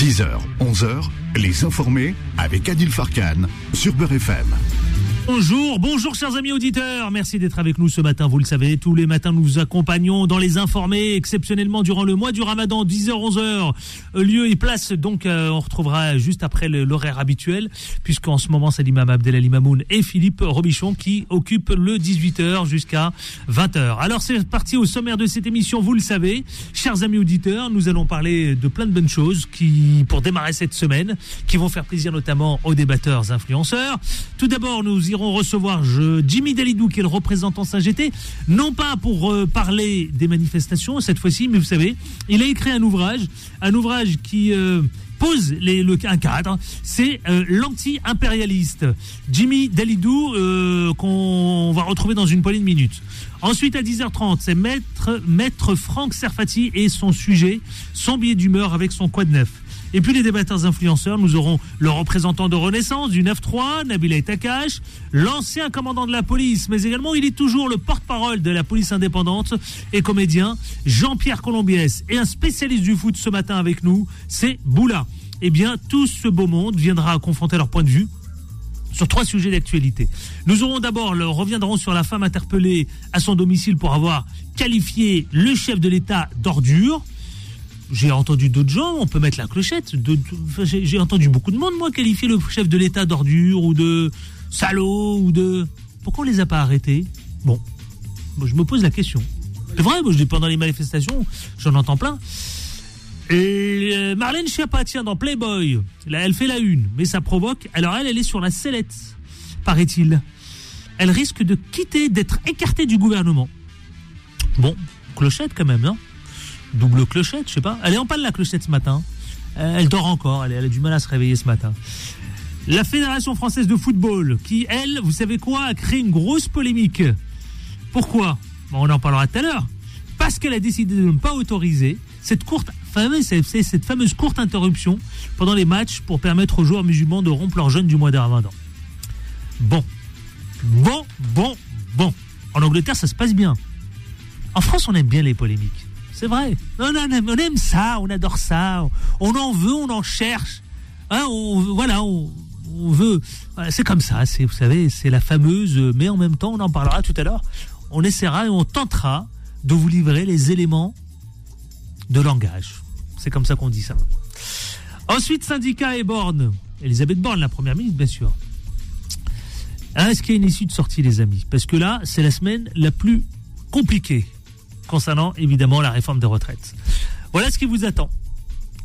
10h, 11h, les informés avec Adil Farkan sur Beurre FM. Bonjour, bonjour chers amis auditeurs. Merci d'être avec nous ce matin. Vous le savez, tous les matins nous vous accompagnons dans les informés, exceptionnellement durant le mois du Ramadan, 10h, 11h. Lieu et place, donc euh, on retrouvera juste après l'horaire habituel, puisqu'en ce moment c'est l'imam Abdelali Mamoun et Philippe Robichon qui occupent le 18h jusqu'à 20h. Alors c'est parti au sommaire de cette émission, vous le savez. Chers amis auditeurs, nous allons parler de plein de bonnes choses qui, pour démarrer cette semaine, qui vont faire plaisir notamment aux débatteurs influenceurs. Tout d'abord, nous irons recevoir Jimmy Dalidou, qui est le représentant Saint-GT, non pas pour euh, parler des manifestations cette fois-ci, mais vous savez, il a écrit un ouvrage, un ouvrage qui euh, pose le, un cadre, c'est euh, l'anti-impérialiste. Jimmy Dalidou, qu'on va retrouver dans une poignée de minutes. Ensuite, à 10h30, c'est maître, maître Franck Serfati et son sujet, son billet d'humeur avec son quad neuf. Et puis les débatteurs influenceurs, nous aurons le représentant de Renaissance du 9-3, Nabila Takash, l'ancien commandant de la police, mais également il est toujours le porte-parole de la police indépendante et comédien, Jean-Pierre Colombiès, et un spécialiste du foot ce matin avec nous, c'est Boula. Eh bien, tout ce beau monde viendra confronter leur point de vue sur trois sujets d'actualité. Nous aurons d'abord, reviendrons sur la femme interpellée à son domicile pour avoir qualifié le chef de l'État d'ordure j'ai entendu d'autres gens, on peut mettre la clochette. J'ai entendu beaucoup de monde, moi, qualifier le chef de l'État d'ordure ou de salaud ou de. Pourquoi on les a pas arrêtés? Bon, je me pose la question. C'est vrai, je dis pendant les manifestations, j'en entends plein. Et euh, Marlène Schiappa, tiens, dans Playboy, là, elle fait la une, mais ça provoque. Alors elle, elle est sur la sellette, paraît-il. Elle risque de quitter, d'être écartée du gouvernement. Bon, clochette quand même, non double clochette, je sais pas. Elle est en panne la clochette ce matin. Euh, elle dort encore, elle, a du mal à se réveiller ce matin. La Fédération française de football, qui, elle, vous savez quoi, a créé une grosse polémique. Pourquoi? On en parlera tout à l'heure. Parce qu'elle a décidé de ne pas autoriser cette courte fameuse, courte interruption pendant les matchs pour permettre aux joueurs musulmans de rompre leur jeûne du mois de Ramadan. Bon, bon, bon, bon. En Angleterre, ça se passe bien. En France, on aime bien les polémiques. C'est vrai. On, aime, ça, on adore ça. On en veut, on en cherche. Hein, voilà, on, veut. C'est comme ça, c'est, vous savez, c'est la fameuse. Mais en même temps, on en parlera tout à l'heure. On essaiera et on tentera de vous livrer les éléments de langage. C'est comme ça qu'on dit ça. Ensuite, syndicat et Borne. Elisabeth Borne, la première ministre, bien sûr. Hein, est-ce qu'il y a une issue de sortie, les amis? Parce que là, c'est la semaine la plus compliquée concernant évidemment la réforme des retraites. Voilà ce qui vous attend.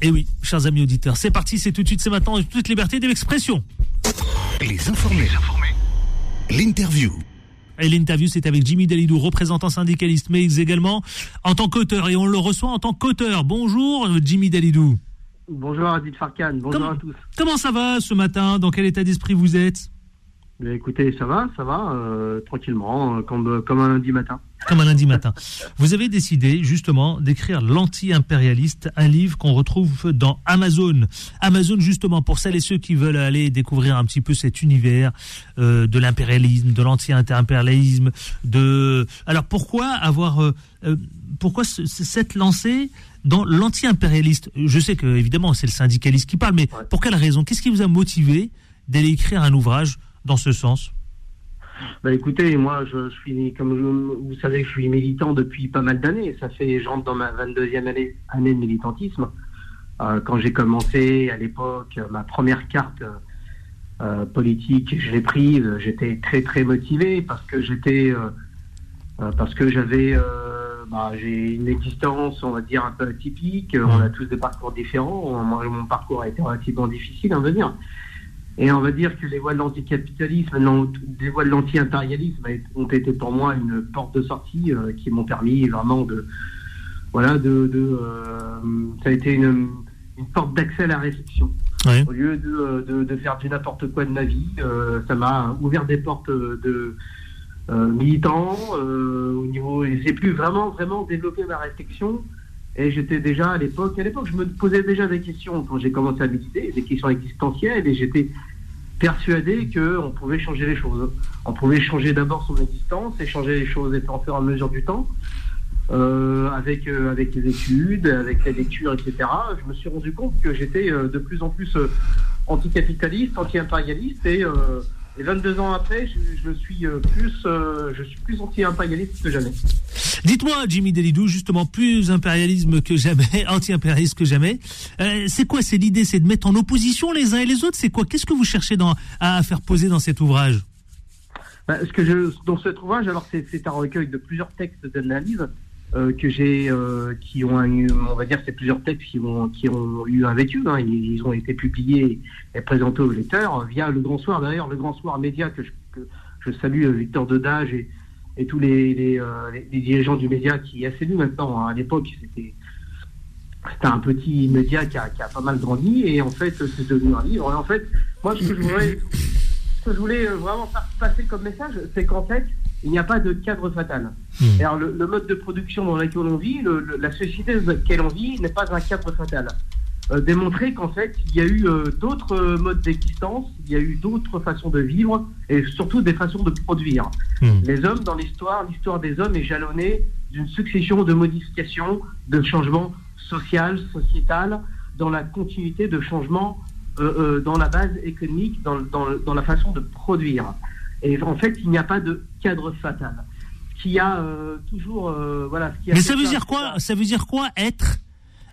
Et oui, chers amis auditeurs, c'est parti, c'est tout de suite, c'est maintenant, toute liberté de l'expression. Les informés. L'interview. Et l'interview, c'est avec Jimmy Dalidou, représentant syndicaliste, mais également en tant qu'auteur. Et on le reçoit en tant qu'auteur. Bonjour, Jimmy Dalidou. Bonjour, Adil Farkan. Bonjour à tous. Comment ça va ce matin? Dans quel état d'esprit vous êtes? Écoutez, ça va, ça va, euh, tranquillement, euh, comme, comme un lundi matin. Comme un lundi matin. Vous avez décidé justement d'écrire L'anti-impérialiste, un livre qu'on retrouve dans Amazon. Amazon justement pour celles et ceux qui veulent aller découvrir un petit peu cet univers euh, de l'impérialisme, de l'anti-impérialisme, de. Alors pourquoi avoir, pourquoi s'être lancé dans l'anti-impérialiste? Je sais que évidemment c'est le syndicaliste qui parle, mais pour quelle raison? Qu'est-ce qui vous a motivé d'aller écrire un ouvrage dans ce sens bah écoutez, moi je suis comme vous savez je suis militant depuis pas mal d'années. Ça fait j'entre dans ma 22e année, année de militantisme. Euh, quand j'ai commencé à l'époque, ma première carte euh, politique, je l'ai prise. J'étais très très motivé parce que j'étais euh, parce que j'avais bah, j'ai une existence on va dire un peu atypique. On a tous des parcours différents. Moi, mon parcours a été relativement difficile à venir. Et on va dire que les voies de l'anticapitalisme, les voies de l'anti-impérialisme ont été pour moi une porte de sortie euh, qui m'ont permis vraiment de. Voilà, de. Euh, ça a été une, porte d'accès à la réflexion. Au lieu de, de, faire du n'importe quoi de ma vie, euh, ça m'a ouvert des portes de. militants au niveau j'ai pu vraiment vraiment développer ma réflexion et j'étais déjà à l'époque, à l'époque, je me posais déjà des questions quand j'ai commencé à méditer, des questions existentielles, et j'étais persuadé qu'on pouvait changer les choses. On pouvait changer d'abord son existence et changer les choses au fur et à mesure du temps. avec avec les études, avec la lecture, etc. Je me suis rendu compte que j'étais de plus en plus anticapitaliste, anti-impérialiste et et 22 ans après, je, suis euh, plus, euh, je suis plus anti-impérialiste que jamais. Dites-moi, Jimmy Delidou, justement, plus impérialisme que jamais, anti-impérialiste que jamais. Euh, c'est quoi C'est l'idée, c'est de mettre en opposition les uns et les autres. C'est quoi? Qu'est-ce que vous cherchez dans, à faire poser dans cet ouvrage? Bah, ce que je, dans cet ouvrage, alors c'est un recueil de plusieurs textes d'analyse. Euh, que j'ai, euh, qui ont eu, on va dire, c'est plusieurs textes qui ont, qui ont eu un vécu. Hein. ils, ont été publiés et présentés aux lecteurs via le Grand Soir. D'ailleurs, le Grand Soir Média que je, salue, euh, Victor Dedage et, et tous les, les, les, dirigeants du média qui assez lu maintenant. Hein. À l'époque, c'était c'était un petit média qui a, qui a, pas mal grandi et en fait, c'est devenu un livre. Et en fait, moi, ce que je voulais, ce que je voulais vraiment faire passer comme message, c'est qu'en fait, il n'y a pas de cadre fatal. Hmm. Alors, le, mode de production dans lequel on vit, la société dans laquelle on vit n'est pas un cadre fatal. Euh, démontrer qu'en fait, il y a eu euh, d'autres modes d'existence, il y a eu d'autres façons de vivre et surtout des façons de produire. Hmm. Les hommes, dans l'histoire, l'histoire des hommes est jalonnée d'une succession de modifications, de changements social, sociétal, dans la continuité de changements euh, dans la base économique, dans, dans la façon de produire. Et en fait, il n'y a pas de cadre fatal. Qui a euh, toujours, euh, voilà. Mais ça veut dire quoi Ça veut dire quoi être,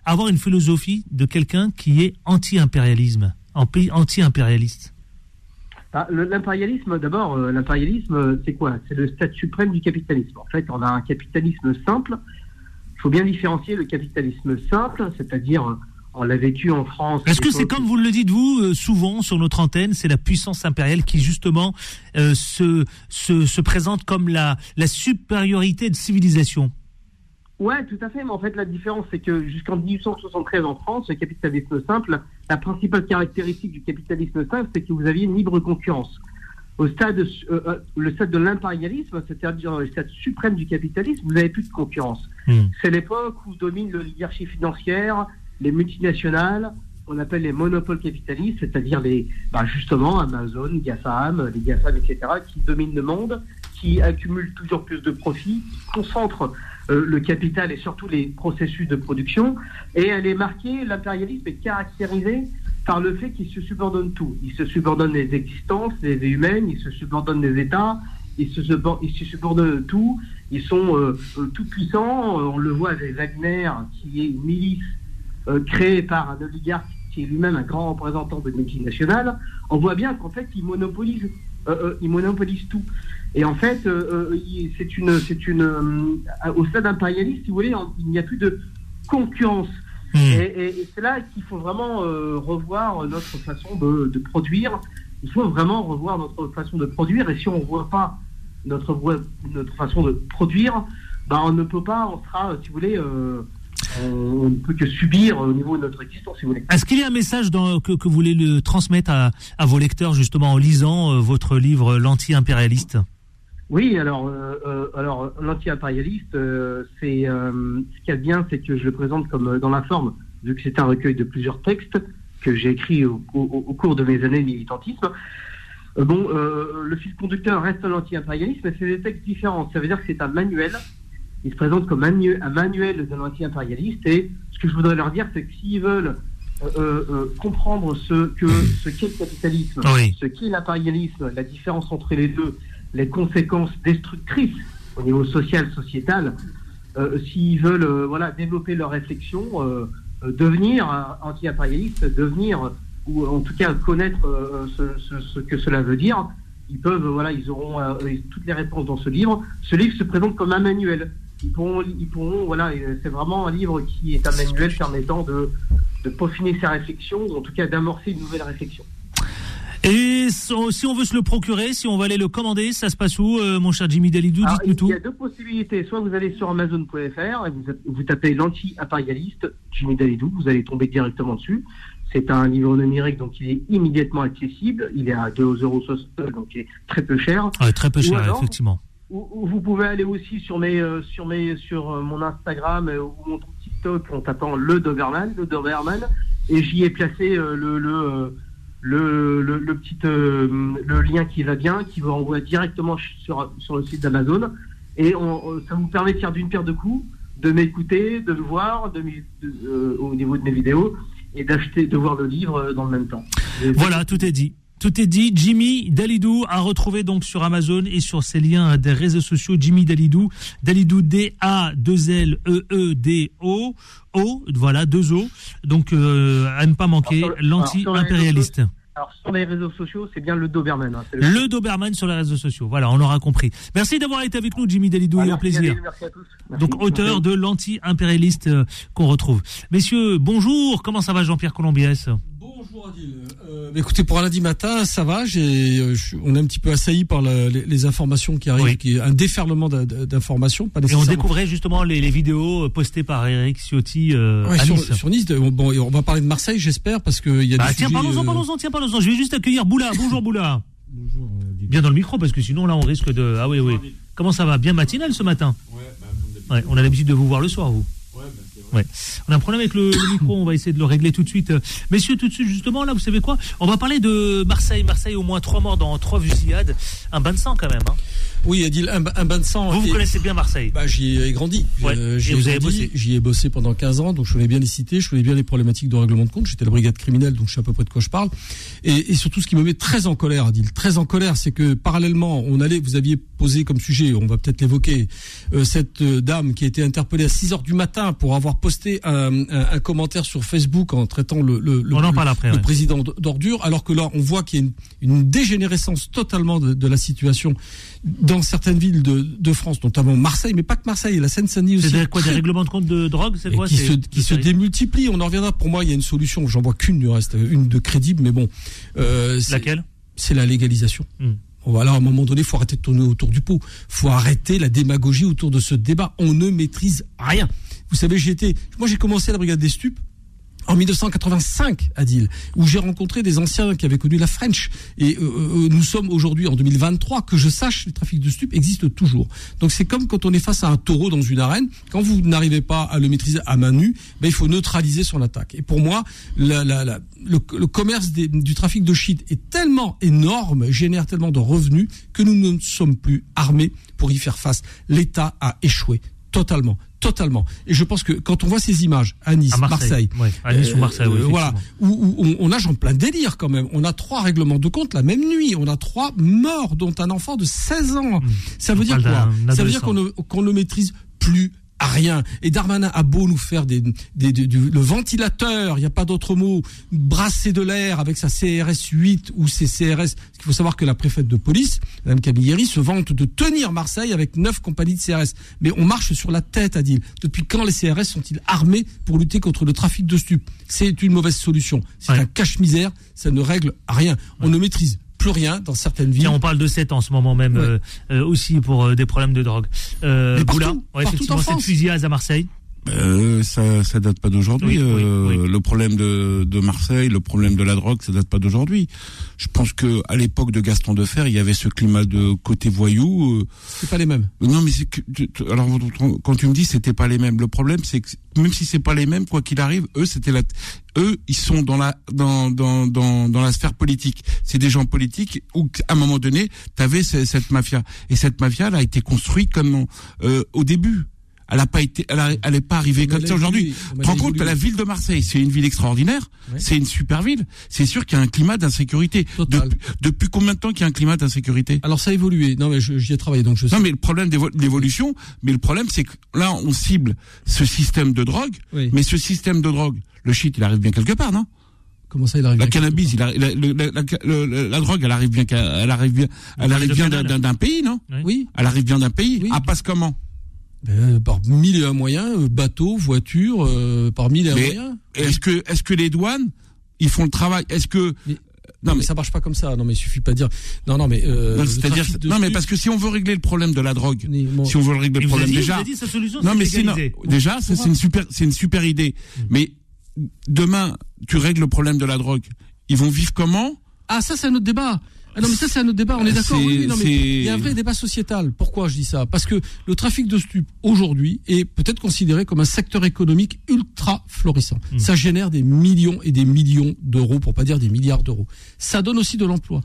avoir une philosophie de quelqu'un qui est anti-impérialisme, anti-impérialiste? Bah, L'impérialisme, d'abord, euh, l'impérialisme, c'est quoi? C'est le stade suprême du capitalisme. En fait, on a un capitalisme simple. Il faut bien différencier le capitalisme simple, c'est-à-dire on l'a vécu en France. Est-ce que c'est comme vous le dites vous euh, souvent sur notre antenne, c'est la puissance impériale qui justement euh, se, se, présente comme la, la supériorité de civilisation? Ouais, tout à fait. Mais en fait, la différence, c'est que jusqu'en 1873 en France, le capitalisme simple, la principale caractéristique du capitalisme simple, c'est que vous aviez une libre concurrence. Au stade, euh, le stade de l'impérialisme, c'est-à-dire le stade suprême du capitalisme, vous n'avez plus de concurrence. Hmm. C'est l'époque où domine l'oligarchie financière, les multinationales, on appelle les monopoles capitalistes, c'est-à-dire les, bah, justement Amazon, GAFAM, les GAFAM, etc., qui dominent le monde, qui accumulent toujours plus de profits, qui concentrent euh, le capital et surtout les processus de production. Et elle est marquée, l'impérialisme est caractérisé par le fait qu'il se subordonne tout. Il se subordonne les existences, les vies humaines, il se subordonne les États, il se, il se tout. Ils sont euh, euh, tout puissants. On le voit avec Wagner, qui est une milice créé par un oligarque qui est lui-même un grand représentant de multinationales, on voit bien qu'en fait, il monopolise, euh, euh, il monopolise tout. Et en fait, c'est une, c'est une, au stade impérialiste, si vous voulez, il n'y a plus de concurrence. Hmm. Et, c'est là qu'il faut vraiment revoir notre façon de, produire. Il faut vraiment revoir notre façon de produire. Et si on ne voit pas notre, notre façon de produire, ben on ne peut pas, on sera, si vous voulez, on ne peut que subir au niveau de notre existence, si vous voulez. Est-ce qu'il y a un message que, vous voulez le transmettre à, vos lecteurs, justement, en lisant euh, votre livre L'anti-impérialiste? Oui, alors, euh, euh, alors l'anti-impérialiste, c'est ce qu'il y a de bien, c'est que je le présente comme dans la forme, vu que c'est un recueil de plusieurs textes que j'ai écrits au, cours de mes années de militantisme. bon, le fil conducteur reste l'anti-impérialisme, mais c'est des textes différents. Ça veut dire que c'est un manuel il se présente comme un, manuel de l'anti-impérialiste. Et ce que je voudrais leur dire, c'est que s'ils veulent euh, euh, euh, comprendre ce que ce qu'est le capitalisme, ce qu'est l'impérialisme, la différence entre les deux, les conséquences destructrices au niveau social, sociétal, s'ils veulent voilà développer leur réflexion, devenir anti-impérialiste, devenir ou en tout cas connaître ce, ce, que cela veut dire, ils peuvent voilà ils auront toutes les réponses dans ce livre. Ce livre se présente comme un manuel ils pourront, voilà, c'est vraiment un livre qui est un manuel permettant de, de peaufiner ses réflexions, ou en tout cas d'amorcer une nouvelle réflexion. Et si on veut se le procurer, si on va aller le commander, ça se passe où, euh, mon cher Jimmy Dalidou Dites-nous tout. Il y a deux possibilités. Soit vous allez sur Amazon.fr et vous, vous tapez l'anti-impérialiste Jimmy Dalidou, vous allez tomber directement dessus. C'est un livre numérique, donc il est immédiatement accessible. Il est à 2,60 euros, donc il est très peu cher. très peu cher, effectivement vous pouvez aller aussi sur mes euh, sur mes sur euh, mon Instagram euh, ou mon TikTok en tapant le Doberman, le Doberman, et j'y ai placé le le le, le, petit le lien qui va bien, qui vous renvoie directement sur sur le site d'Amazon, et ça vous permet de faire d'une paire de coups. de m'écouter, de le voir au niveau de mes vidéos et d'acheter, de voir le livre dans le même temps. Voilà, tout est dit. Tout est dit. Jimmy Dalidou a retrouvé donc sur Amazon et sur ses liens des réseaux sociaux Jimmy Dalidou. Dalidou D-A-2-L-E-E-D-O. O, voilà, deux O. Donc, euh, à ne pas manquer, l'anti-impérialiste. Alors sur les réseaux sociaux, c'est bien le Doberman. Hein, le... Doberman sur les réseaux sociaux. Voilà, on aura compris. Merci d'avoir été avec nous, Jimmy Dalidou, ah, et au plaisir. merci à tous. Donc auteur de l'anti-impérialiste euh, qu'on retrouve. Messieurs, bonjour. Comment ça va, Jean-Pierre Colombiès? Bonjour Adil. Euh, écoutez, pour un lundi matin, ça va. J'ai, euh, on est un petit peu assailli par les, informations qui arrivent, qui est un déferlement d'informations. Et on découvrait justement les, vidéos postées par Eric Ciotti euh, à sur, nice. Sur nice. Bon, on va parler de Marseille, j'espère, parce qu'il y a. Bah, tiens, parlons-en, parlons-en, tiens, parlons-en. Je vais juste accueillir Boula. Bonjour Boula. Bonjour. Bien dans le micro, parce que sinon là, on risque de. Ah oui, oui. Comment ça va? Bien matinal ce matin? Ouais, bah, ouais on a l'habitude de vous voir le soir, vous. On a un problème avec le, micro, on va essayer de le régler tout de suite. Messieurs, tout de suite, justement, là, vous savez quoi? On va parler de Marseille. Marseille, au moins trois morts dans trois fusillades. Un bain de sang, quand même. Hein. Oui, Adil, un, un bain de sang. Vous, vous connaissez bien Marseille bah, J'y ai grandi. Euh, j'y ai, bossé J'y ai bossé pendant 15 ans, donc je connais bien les cités, je connais bien les problématiques de règlement de compte. J'étais à la brigade criminelle, donc je sais à peu près de quoi je parle. Et, et surtout, ce qui me met très en colère, Adil, très en colère, c'est que parallèlement, on allait, vous aviez posé comme sujet, on va peut-être l'évoquer, euh, cette euh, dame qui a été interpellée à 6 heures du matin pour avoir posté un, un, commentaire sur Facebook en traitant le, le, le, président d'ordure, alors que là, on voit qu'il y a une, une dégénérescence totalement de, de la situation dans certaines villes de, de, France, notamment Marseille, mais pas que Marseille, la Seine-Saint-Denis aussi. C'est quoi des règlements de compte de drogue, c'est quoi Qui, se, qui se démultiplient. On en reviendra. Pour moi, il y a une solution. J'en vois qu'une, du reste, une de crédible, mais bon. Euh, Laquelle? C'est la légalisation. Hmm. Voilà, à un moment donné, il faut arrêter de tourner autour du pot. faut arrêter la démagogie autour de ce débat. On ne maîtrise rien. Vous savez, j'ai été, moi j'ai commencé à la brigade des stupes en 1985, Adil, où j'ai rencontré des anciens qui avaient connu la French. Et euh, euh, nous sommes aujourd'hui en 2023. Que je sache, le trafic de stupes existe toujours. Donc c'est comme quand on est face à un taureau dans une arène. Quand vous n'arrivez pas à le maîtriser à main nue, ben, il faut neutraliser son attaque. Et pour moi, le, commerce du trafic de shit est tellement énorme, génère tellement de revenus que nous ne sommes plus armés pour y faire face. L'État a échoué totalement totalement. Et je pense que quand on voit ces images à Nice, Marseille, à Nice ou Marseille, euh, voilà, où, on, nage en plein délire quand même. On a trois règlements de compte la même nuit. On a trois morts, dont un enfant de 16 ans. Hmm. Ça veut dire quoi? Ça veut dire qu'on ne, qu'on ne maîtrise plus rien. Et Darmanin a beau nous faire des, des, le ventilateur, il n'y a pas d'autre mot, brasser de l'air avec sa CRS 8 ou ses CRS. Il faut savoir que la préfète de police, Mme Camilleri, se vante de tenir Marseille avec neuf compagnies de CRS. Mais on marche sur la tête, a dit. Depuis quand les CRS sont-ils armés pour lutter contre le trafic de stupes? C'est une mauvaise solution. C'est un cache-misère. Ça ne règle rien. On ne maîtrise plus rien dans certaines villes. on parle de 7 en ce moment même euh, euh, aussi pour euh, des problèmes de drogue. Euh, partout, effectivement, cette fusillade à Marseille. Euh, ça, ça date pas d'aujourd'hui. euh, le problème de, de Marseille, le problème de la drogue, ça date pas d'aujourd'hui. Je pense que à l'époque de Gaston Defer, il y avait ce climat de côté voyou. Euh, c'est pas les mêmes. Non, mais c'est que, alors quand tu me dis c'était pas les mêmes, le problème c'est que même si c'est pas les mêmes, quoi qu'il arrive, eux c'était la, eux ils sont dans la dans dans dans, dans la sphère politique. C'est des gens politiques où à un moment donné, tu avais cette mafia et cette mafia elle a été construite comme euh, au début elle a pas été, elle, est pas arrivée comme ça aujourd'hui. Tu rends compte que la ville de Marseille, c'est une ville extraordinaire, c'est une super ville. C'est sûr qu'il y a un climat d'insécurité. Depuis, combien de temps qu'il y a un climat d'insécurité? Alors ça a évolué. Non mais j'y ai travaillé donc je sais. Non mais le problème d'évolution, mais le problème c'est que là on cible ce système de drogue, mais ce système de drogue, le shit, il arrive bien quelque part, non? Comment ça, il arrive La cannabis, il la, la, drogue, elle arrive bien, elle arrive bien, elle arrive bien d'un pays, non? Oui. Elle arrive bien d'un pays. Oui. passe comment? Ben, par mille et un moyens, euh, bateau, voiture, euh, par mille et un moyens. Est-ce que, est-ce que les douanes, ils font le travail? Est-ce que non, mais, ça marche pas comme ça. Non, mais il suffit pas de dire. Non, non, mais. Euh, non, c'est-à-dire. Non, mais parce que si on veut régler le problème de la drogue, si on veut régler le problème déjà. Dit, sa solution, non, mais c'est déjà, c'est une super, c'est une super idée. Mm. Mais demain, tu règles le problème de la drogue. Ils vont vivre comment? Ah, ça, c'est un autre débat. Ah non, mais ça, c'est un autre débat, on est d'accord. Oui, mais il y a un vrai débat sociétal. Pourquoi je dis ça? Parce que le trafic de stupes, aujourd'hui, est peut-être considéré comme un secteur économique ultra florissant. Hmm. Ça génère des millions et des millions d'euros, pour pas dire des milliards d'euros. Ça donne aussi de l'emploi.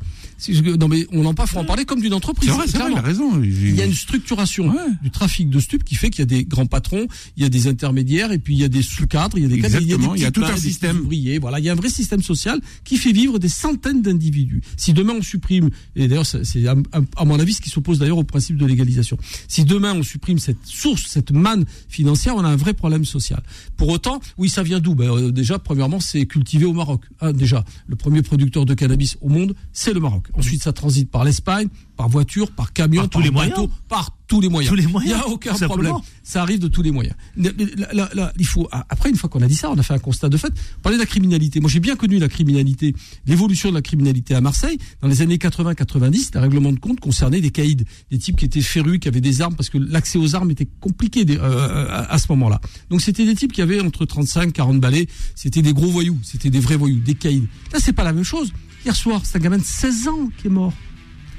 Non, mais on en parle, faut en parler comme d'une entreprise. C'est vrai, c'est vrai, il a raison. Il y a une structuration Ouais. du trafic de stupes qui fait qu'il y a des grands patrons, il y a des intermédiaires, et puis il y a des sous-cadres, il y a des cadres, il y a petites tout mains, un des petits système. ouvriers. Voilà, il y a un vrai système social qui fait vivre des centaines d'individus. Si demain on supprime, et d'ailleurs c'est à, mon avis ce qui s'oppose d'ailleurs au principe de légalisation. Si demain on supprime cette source, cette manne financière, on a un vrai problème social. Pour autant, oui, ça vient d'où? Ben, euh, Déjà, premièrement, c'est cultivé au Maroc. Hein, déjà, le premier producteur de cannabis au monde, c'est le Maroc. Ensuite, ça transite par l'Espagne, par voiture, par camion, Par tous les bateau, moyens. par tous les moyens. Tous les moyens, Il n'y a aucun problème. simplement. Ça arrive de tous les moyens. Là, là, là, il faut, après, une fois qu'on a dit ça, on a fait un constat de fait. Parler de la criminalité. Moi, j'ai bien connu la criminalité, l'évolution de la criminalité à Marseille. Dans les années 80-90, un règlement de compte concernait des caïds, des types qui étaient férus, qui avaient des armes, parce que l'accès aux armes était compliqué euh, à, à ce moment-là. Donc, c'était des types qui avaient entre 35, 40 balais. C'était des gros voyous. C'était des vrais voyous, des caïds. Là, c'est pas la même chose. Hier soir, c'est un gamin de 16 ans qui est mort.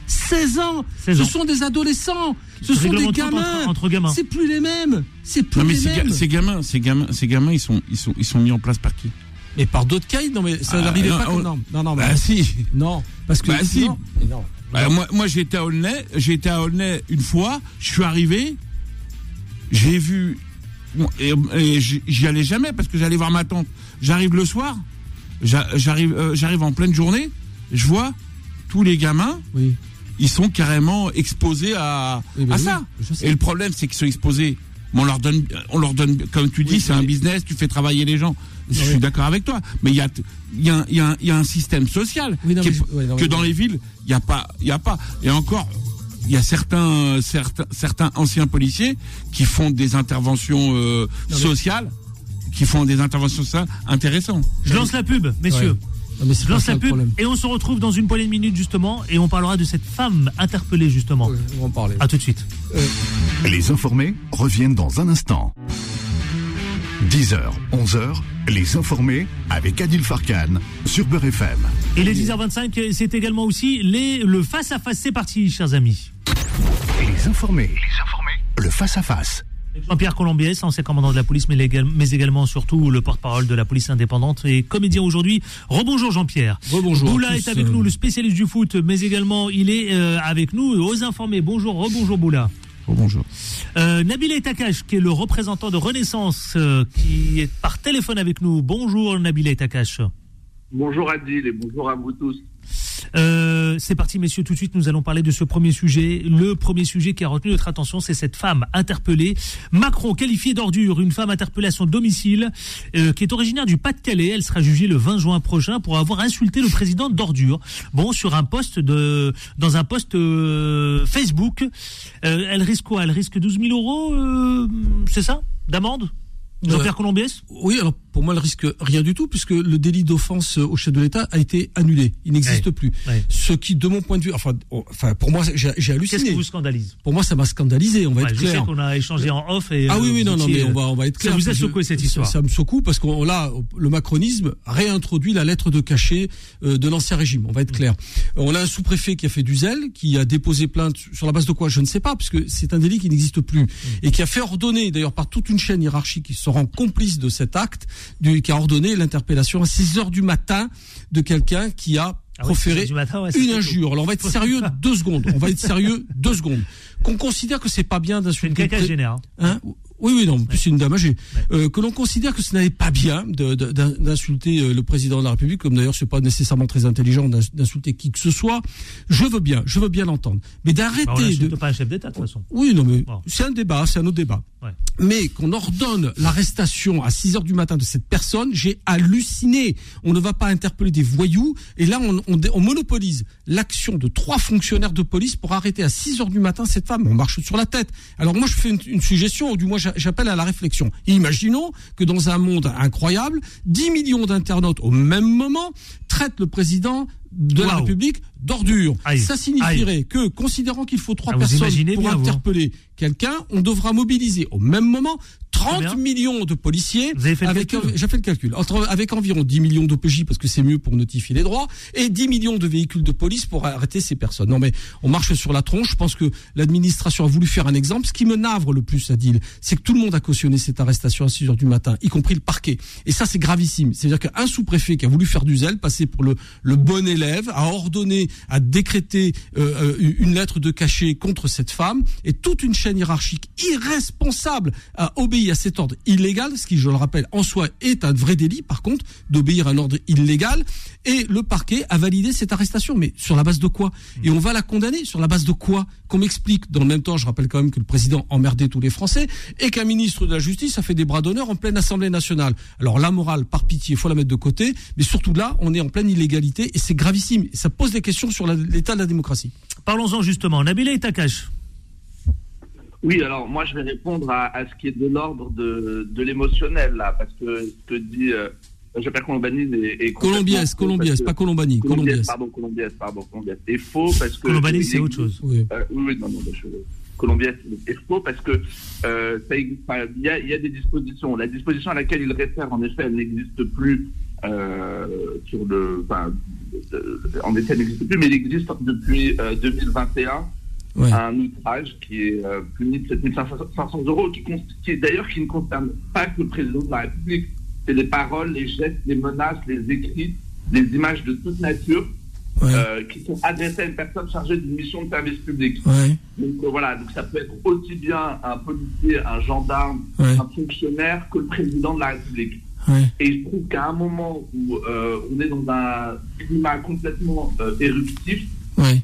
16 ans 16 Ce sont des adolescents Ce sont des de compte entre- gamins entre gamins. C'est plus les mêmes C'est plus Non mais les ces, ga- mêmes ces gamins, ces gamins, ces gamins, ils sont, ils sont, ils sont mis en place par qui? Mais par d'autres caïds Non mais ça Ah, n'arrivait non, pas comme... on- Non, non, non, mais- Bah si. non, parce que... Bah, si. non. Bah, moi, moi j'ai été à Aulnay, j'ai été à Aulnay une fois, je suis arrivé, j'ai vu, et, et j'y allais jamais parce que j'allais voir ma tante. J'arrive le soir, j'a- j'arrive, euh, j'arrive en pleine journée, je vois tous les gamins, Oui. Ils sont carrément exposés à, Eh ben à oui, ça. Et le problème, c'est qu'ils sont exposés. mais on leur donne, on leur donne, comme tu dis, Oui, c'est un business, tu fais travailler les gens. Je Oui. suis d'accord avec toi, mais il y a, il y a, un- il y a y a un système social Oui, non, qui mais est- je- ouais, non, que dans les villes, il n'y a pas, il y a pas. Et encore, il y a certains, certains, certains anciens policiers qui font des interventions euh, sociales, qui font des interventions sociales intéressantes. Je lance la pub, messieurs. Ouais. Mais Je lance la pub et on se retrouve dans une poignée de minutes justement et on parlera de cette femme interpellée justement. On va en parler. À tout de suite. Les informés reviennent dans un instant. 10h, 11h, les informés avec Adil Farkan sur Beurre FM. Et les 10h25, c'est également aussi les, le face-à-face. C'est parti, chers amis. Les informés, les informés, le face-à-face. Jean-Pierre Colombiès, ancien commandant de la police, mais, mais également surtout le porte-parole de la police indépendante et comédien aujourd'hui. Rebonjour Jean-Pierre. Rebonjour Boula est avec euh, nous, le spécialiste du foot, mais également il est euh, avec nous aux informés. Bonjour, rebonjour Boula. Oh, bonjour. Euh, Nabil Takash, qui est le représentant de Renaissance, euh, qui est par téléphone avec nous. Bonjour Nabil Takash. Bonjour Adil et bonjour à vous tous. Euh, c'est parti, messieurs. Tout de suite, nous allons parler de ce premier sujet. Le premier sujet qui a retenu notre attention, c'est cette femme interpellée. Macron qualifiée d'ordure, une femme interpellée à son domicile, euh, qui est originaire du Pas-de-Calais. Elle sera jugée le 20 juin prochain pour avoir insulté le président d'ordure. Bon, sur un poste de, dans un poste euh, Facebook. Euh, elle risque quoi? Elle risque 12 000 euros, euh, c'est ça? D'amende? Jean-Pierre Colombiès? Oui, alors pour moi, elle risque rien du tout, puisque le délit d'offense au chef de l'État a été annulé. Il n'existe plus. Ce qui, de mon point de vue, enfin, oh, enfin pour moi, j'ai j'ai Qu'est-ce halluciné. qui vous scandalise? Pour moi, ça m'a scandalisé, on va Ouais, être Je sais clair. qu'on a échangé en off. Et, Ah euh, oui, oui, vous non, non, mais on euh, va, on va être Ça clair. vous a secoué cette ça- histoire? Ça, me secoue parce qu'on là, le macronisme réintroduit la lettre de cachet euh, de l'ancien régime. On va Mm. être clair. Euh, On a un sous-préfet qui a fait du zèle, qui a déposé plainte sur la base de quoi Je ne sais pas, puisque c'est un délit qui n'existe Mm. plus et qui a fait ordonner, d'ailleurs par toute une chaîne hiérarchique qui se rend complice de cet acte, du, qui a ordonné l'interpellation à 6 heures du matin de quelqu'un qui a Ah oui, proféré matin, ouais, c'est une injure. Alors on va être sérieux deux secondes. On va être sérieux deux secondes. Qu'on considère que c'est pas bien C'est une d'insulter. le pré- quinquagénaire. hein. Oui, oui, non, en plus c'est une dame âgée. Euh, que l'on considère que ce n'avait pas bien d'insulter euh, le président de la République, comme d'ailleurs c'est pas nécessairement très intelligent d'ins- d'insulter qui que ce soit. Je veux bien, je veux bien l'entendre, mais Bah, d'arrêter n'insulte de. pas un chef d'État de toute façon. Oui, non, mais Bon. c'est un débat, c'est un autre débat. Ouais. Mais qu'on ordonne l'arrestation à 6 heures du matin de cette personne, j'ai halluciné. On ne va pas interpeller des voyous. Et là, on, on dé- on monopolise l'action de trois fonctionnaires de police pour arrêter à 6 heures du matin cette femme. On marche sur la tête. Alors moi, je fais une, une suggestion, ou du moins j'a- j'appelle à la réflexion. Imaginons que dans un monde incroyable, 10 millions d'internautes au même moment traitent le président de la. République d'ordure. Ça signifierait que, considérant qu'il faut trois Ah, personnes pour hein. interpeller quelqu'un, on devra mobiliser au même moment 30 millions de policiers. Vous avez fait le avec, calcul J'ai fait le calcul. Entre, avec environ 10 millions d'OPJ parce que c'est mieux pour notifier les droits et 10 millions de véhicules de police pour arrêter ces personnes. Non mais on marche sur la tronche. Je pense que l'administration a voulu faire un exemple. Ce qui me navre le plus, Adil, c'est que tout le monde a cautionné cette arrestation à 6 heures du matin, y compris le parquet. Et ça, c'est gravissime. C'est-à-dire qu'un sous-préfet qui a voulu faire du zèle, passer pour le, le bon élève, a ordonné, a décrété euh, euh, une lettre de cachet contre cette femme, et toute une chaîne hiérarchique irresponsable a obéi à cet ordre illégal, ce qui, je le rappelle, en soi est un vrai délit, par contre, d'obéir à un ordre illégal, et le parquet a validé cette arrestation. Mais sur la base de quoi? Et on va la condamner sur la base de quoi? Qu'on m'explique. Dans le même temps, je rappelle quand même que le président emmerdait tous les Français, et qu'un ministre de la Justice a fait des bras d'honneur en pleine Assemblée nationale. Alors la morale, par pitié, il faut la mettre de côté, mais surtout là, on est en pleine illégalité, et c'est gravissime. Et ça pose des questions sur l'état de la démocratie. Parlons-en justement. Nabila et Takash. Oui, alors moi je vais répondre à, à ce qui est de l'ordre de, de l'émotionnel là, parce que ce que dit euh, Colombiès, complètement faux, Colombiès, parce que- pas Colombani, Colombiès. pardon, Colombiès, pardon, Colombiès. est faux parce que Colombanine, c'est autre chose. Oui. Euh, oui, oui, non, non, je, Colombiès est faux parce que euh, ça il y, a, il y a des dispositions. La disposition à laquelle il réfère, en effet, elle n'existe plus euh, sur le, enfin, euh, en effet, elle n'existe plus, mais il existe depuis euh, 2021 Ouais. un outrage qui est euh, puni de 7500 euros, qui, qui d'ailleurs qui ne concerne pas que le président de la République. C'est les paroles, les gestes, les menaces, les écrits, les images de toute nature Ouais. euh, qui sont adressées à une personne chargée d'une mission de service public. Ouais. Donc euh, voilà, donc ça peut être aussi bien un policier, un gendarme, un fonctionnaire que le président de la République. Et je trouve qu'à un moment où on est dans un climat complètement éruptif,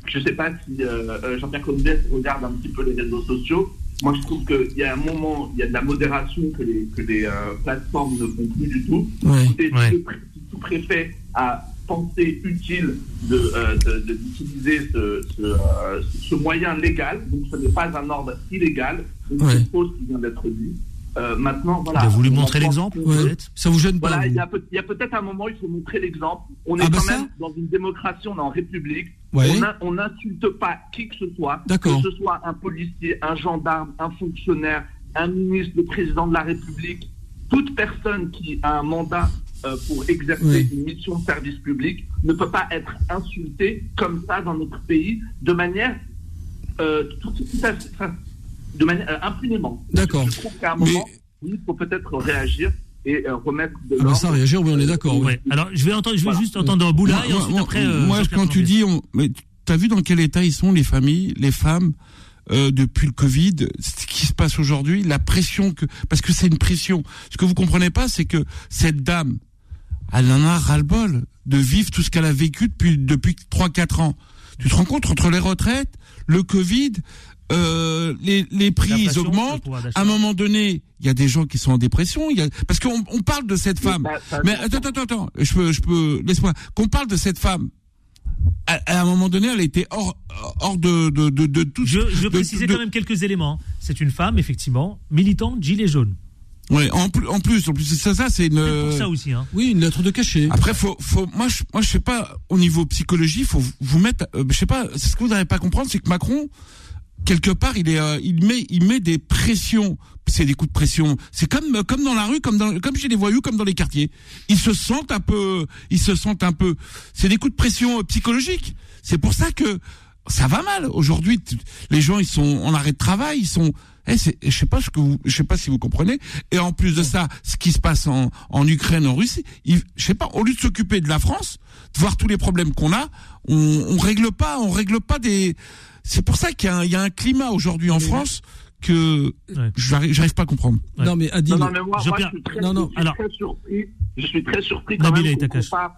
Je ne sais pas si euh, euh, Jean-Pierre Combes regarde un petit peu les réseaux sociaux. Moi, je trouve qu'il y a un moment, il y a de la modération que les, que les euh, plateformes ne font plus du tout. Ouais. si tout préfet a pensé utile de, euh, de- de- d'utiliser ce, ce, euh, ce moyen légal, donc ce n'est pas un ordre illégal, donc Ouais. c'est faux ce qui vient d'être dit. Euh, maintenant, voilà. Il a voulu on montrer l'exemple, qu'on Ouais. Ça vous gêne pas Voilà, vous il y a, y peut-être un moment où il faut montrer l'exemple. On est Ah bah quand même dans une démocratie, on est en république. Ouais. On n'insulte pas qui que ce soit, que ce soit un policier, un gendarme, un fonctionnaire, un ministre, le président de la République, toute personne qui a un mandat euh, pour exercer Oui. une mission de service public ne peut pas être insultée comme ça dans notre pays de manière euh, tout, tout à fait- de manière euh, impunément. D'accord. Je trouve qu'à un Mais- moment, il faut peut-être réagir et euh, remettre de Ah l'ordre. ça, réagir, oui, on est d'accord. oui. Ouais. Alors, je vais entendre, je vais Voilà. juste entendre Boula et Moi- ensuite moi- après. euh, moi, quand tu dis, on, mais t'as vu dans quel état ils sont les familles, les femmes euh, depuis le Covid, ce qui se passe aujourd'hui, la pression que, parce que c'est une pression. Ce que vous comprenez pas, c'est que cette dame, elle en a ras-le-bol de vivre tout ce qu'elle a vécu depuis depuis trois quatre ans. Tu te rends compte entre les retraites, le Covid, euh, les les prix ils augmentent. À un moment donné, il y a des gens qui sont en dépression. Il y a parce qu'on on parle de cette femme. ça- Mais attends, attends, attends, je peux, je peux, laisse-moi. Qu'on parle de cette femme. À, à un moment donné, elle a été hors, hors de, de, de, de tout. Je, je veux de- préciser de- quand même quelques éléments. C'est une femme, effectivement, militante gilet jaune. Ouais, en plus, en plus, en plus, ça, ça, c'est une. C'est pour ça aussi. Hein. Oui, une lettre de cachet. Après, faut, faut, moi, je, moi, je sais pas, au niveau psychologie, faut vous mettre, euh, je sais pas, c'est ce que vous n'arrivez pas à comprendre, c'est que Macron, quelque part, il est, euh, il met, il met des pressions. C'est des coups de pression. C'est comme, comme dans la rue, comme dans, comme chez les voyous, comme dans les quartiers. Ils se sentent un peu, ils se sentent un peu. C'est des coups de pression euh, psychologiques. C'est pour ça que ça va mal aujourd'hui. Les gens, ils sont en arrêt de travail, ils sont. Eh, c'est- je sais pas ce que vous, je sais pas si vous comprenez. Et en plus de ça, ce qui se passe en, en Ukraine, en Russie, ils- je sais pas. Au lieu de s'occuper de la France, de voir tous les problèmes qu'on a, on, on règle pas, on règle pas des. C'est pour ça qu'il y a un, il y a un climat aujourd'hui en France que Ouais. j'arrive, pas à comprendre. Ouais. Non, mais Adil, Non, non, mais moi, Je moi, perds- je suis très, non, non, je suis alors- très surpris. Je suis très surpris quand même compare.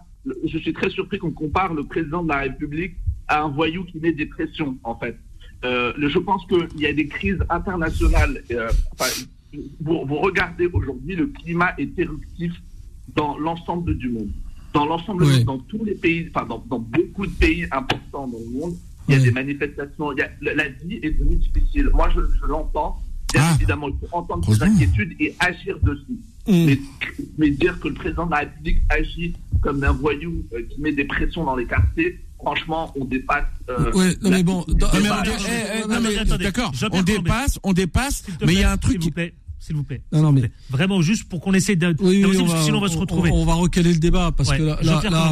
Je suis très surpris qu'on compare le président de la République à un voyou qui met des pressions, en fait. Euh, je pense qu'il y a des crises internationales. euh, enfin, vous, vous regardez aujourd'hui, le climat est éruptif dans l'ensemble du monde. Dans l'ensemble, dans tous les pays, enfin, dans, dans beaucoup de pays importants dans le monde, il y a des manifestations. Il y a, la, la vie est devenue difficile. Moi, je, je l'entends. Bien Ah. évidemment, il faut entendre Heureusement. inquiétudes et agir dessus. Mais, mais dire que le président de la République agit comme un voyou euh, qui met des pressions dans les quartiers, franchement, on dépasse. euh, ouais, non, mais bon, dans- Non, mais, eh, eh, eh, d'accord, on dépasse, on dépasse, mais il y a un truc vous plaît. S'il vous plaît. Non, non, mais vraiment juste pour qu'on essaie de. Oui, oui, on va, sinon on va se retrouver. On, va recaler le débat parce Ouais. que là,